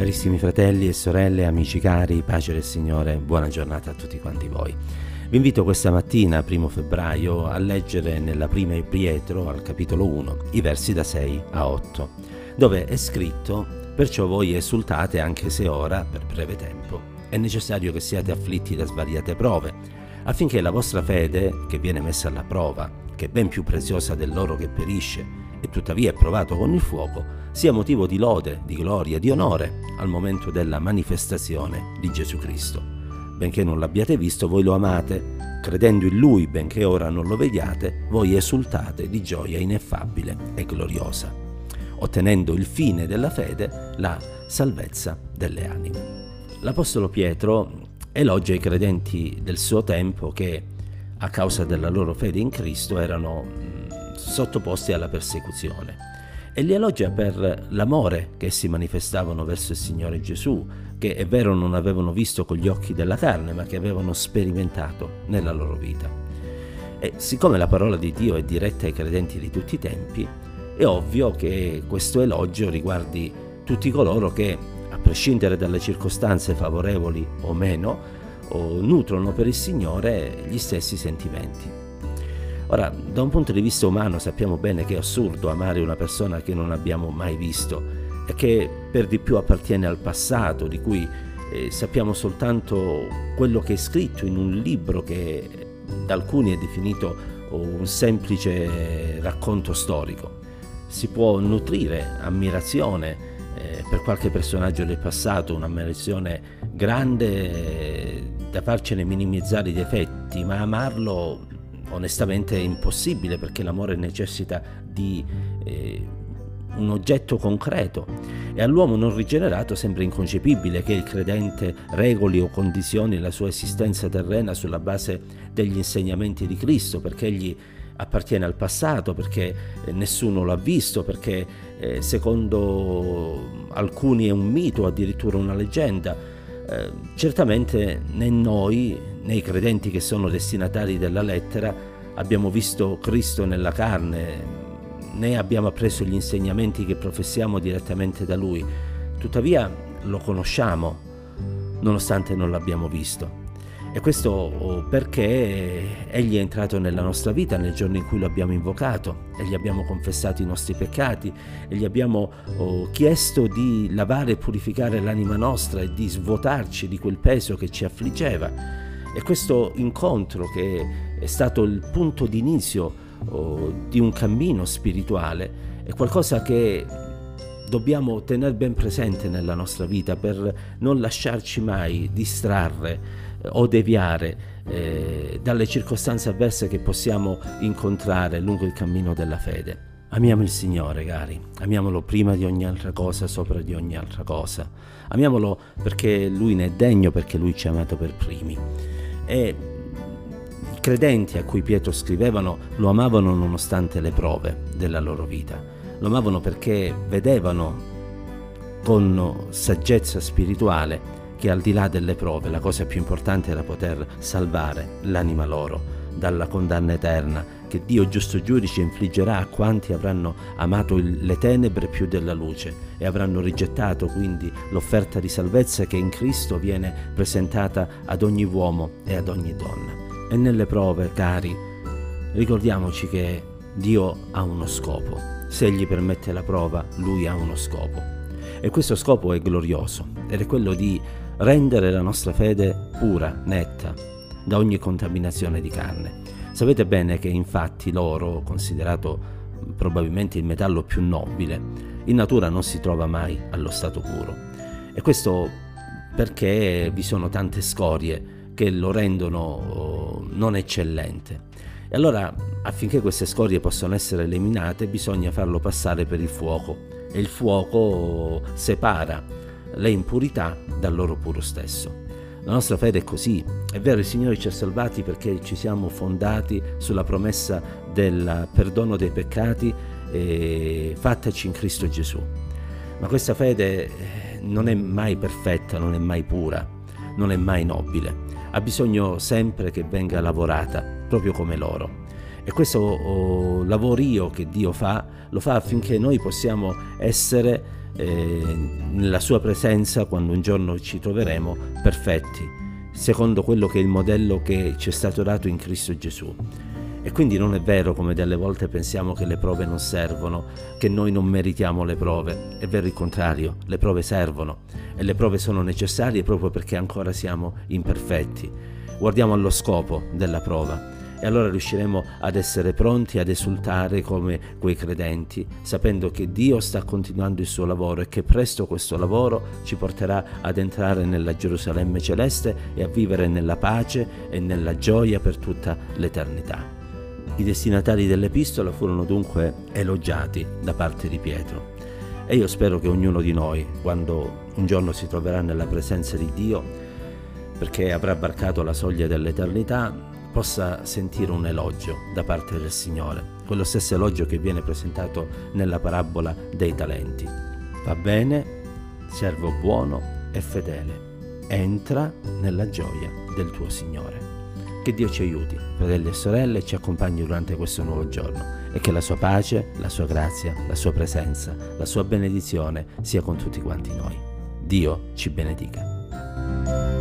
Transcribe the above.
Carissimi fratelli e sorelle, amici cari, pace del Signore, buona giornata a tutti quanti voi. Vi invito questa mattina, primo febbraio, a leggere nella prima Pietro, al capitolo 1, i versi da 6 a 8, dove è scritto Perciò voi esultate anche se ora, per breve tempo, è necessario che siate afflitti da svariate prove, affinché la vostra fede, che viene messa alla prova, che è ben più preziosa dell'oro che perisce, e tuttavia è provato con il fuoco, sia motivo di lode, di gloria, di onore al momento della manifestazione di Gesù Cristo. Benché non l'abbiate visto, voi lo amate, credendo in Lui, benché ora non lo vediate, voi esultate di gioia ineffabile e gloriosa, ottenendo il fine della fede, la salvezza delle anime. L'Apostolo Pietro elogia i credenti del suo tempo che, a causa della loro fede in Cristo, erano sottoposti alla persecuzione. E li elogia per l'amore che essi manifestavano verso il Signore Gesù, che è vero non avevano visto con gli occhi della carne, ma che avevano sperimentato nella loro vita. E siccome la parola di Dio è diretta ai credenti di tutti i tempi, è ovvio che questo elogio riguardi tutti coloro che, a prescindere dalle circostanze favorevoli o meno, o nutrono per il Signore gli stessi sentimenti. Ora, da un punto di vista umano sappiamo bene che è assurdo amare una persona che non abbiamo mai visto e che per di più appartiene al passato, di cui eh, sappiamo soltanto quello che è scritto in un libro che da alcuni è definito un semplice racconto storico. Si può nutrire ammirazione eh, per qualche personaggio del passato, un'ammirazione grande eh, da farcene minimizzare i difetti, ma amarlo onestamente è impossibile perché l'amore necessita di eh, un oggetto concreto e all'uomo non rigenerato sembra inconcepibile che il credente regoli o condizioni la sua esistenza terrena sulla base degli insegnamenti di Cristo perché egli appartiene al passato, perché eh, nessuno l'ha visto, perché eh, secondo alcuni è un mito, addirittura una leggenda. Eh, certamente né noi né i credenti che sono destinatari della lettera abbiamo visto Cristo nella carne, né abbiamo appreso gli insegnamenti che professiamo direttamente da Lui. Tuttavia lo conosciamo, nonostante non l'abbiamo visto. E questo oh, perché Egli è entrato nella nostra vita nel giorno in cui lo abbiamo invocato e gli abbiamo confessato i nostri peccati e gli abbiamo oh, chiesto di lavare e purificare l'anima nostra e di svuotarci di quel peso che ci affliggeva e questo incontro che è stato il punto d'inizio oh, di un cammino spirituale è qualcosa che dobbiamo tenere ben presente nella nostra vita per non lasciarci mai distrarre eh, o deviare eh, dalle circostanze avverse che possiamo incontrare lungo il cammino della fede. Amiamo il Signore, cari, amiamolo prima di ogni altra cosa, sopra di ogni altra cosa. Amiamolo perché Lui ne è degno, perché Lui ci ha amato per primi e i credenti a cui Pietro scrivevano lo amavano nonostante le prove della loro vita. Lo amavano perché vedevano con saggezza spirituale che al di là delle prove la cosa più importante era poter salvare l'anima loro dalla condanna eterna che Dio giusto giudice infliggerà a quanti avranno amato le tenebre più della luce e avranno rigettato quindi l'offerta di salvezza che in Cristo viene presentata ad ogni uomo e ad ogni donna. E nelle prove, cari, ricordiamoci che Dio ha uno scopo. Se Egli permette la prova, Lui ha uno scopo. E questo scopo è glorioso ed è quello di rendere la nostra fede pura, netta, da ogni contaminazione di carne. Sapete bene che infatti l'oro, considerato probabilmente il metallo più nobile, in natura non si trova mai allo stato puro. E questo perché vi sono tante scorie che lo rendono oh, non eccellente. E allora affinché queste scorie possano essere eliminate bisogna farlo passare per il fuoco e il fuoco separa le impurità dal loro puro stesso. La nostra fede è così. È vero, il Signore ci ha salvati perché ci siamo fondati sulla promessa del perdono dei peccati eh, fattaci in Cristo Gesù. Ma questa fede eh, non è mai perfetta, non è mai pura, non è mai nobile. Ha bisogno sempre che venga lavorata, proprio come loro. E questo oh, lavorio che Dio fa, lo fa affinché noi possiamo essere eh, nella sua presenza quando un giorno ci troveremo perfetti, secondo quello che è il modello che ci è stato dato in Cristo Gesù. E quindi non è vero come delle volte pensiamo che le prove non servono, che noi non meritiamo le prove. È vero il contrario, le prove servono e le prove sono necessarie proprio perché ancora siamo imperfetti. Guardiamo allo scopo della prova e allora riusciremo ad essere pronti ad esultare come quei credenti, sapendo che Dio sta continuando il suo lavoro e che presto questo lavoro ci porterà ad entrare nella Gerusalemme celeste e a vivere nella pace e nella gioia per tutta l'eternità. I destinatari dell'epistola furono dunque elogiati da parte di Pietro e io spero che ognuno di noi, quando un giorno si troverà nella presenza di Dio, perché avrà varcato la soglia dell'eternità, possa sentire un elogio da parte del Signore, quello stesso elogio che viene presentato nella parabola dei talenti. Va bene, servo buono e fedele, entra nella gioia del tuo Signore. Che Dio ci aiuti, fratelli e sorelle, ci accompagni durante questo nuovo giorno e che la sua pace, la sua grazia, la sua presenza, la sua benedizione sia con tutti quanti noi. Dio ci benedica.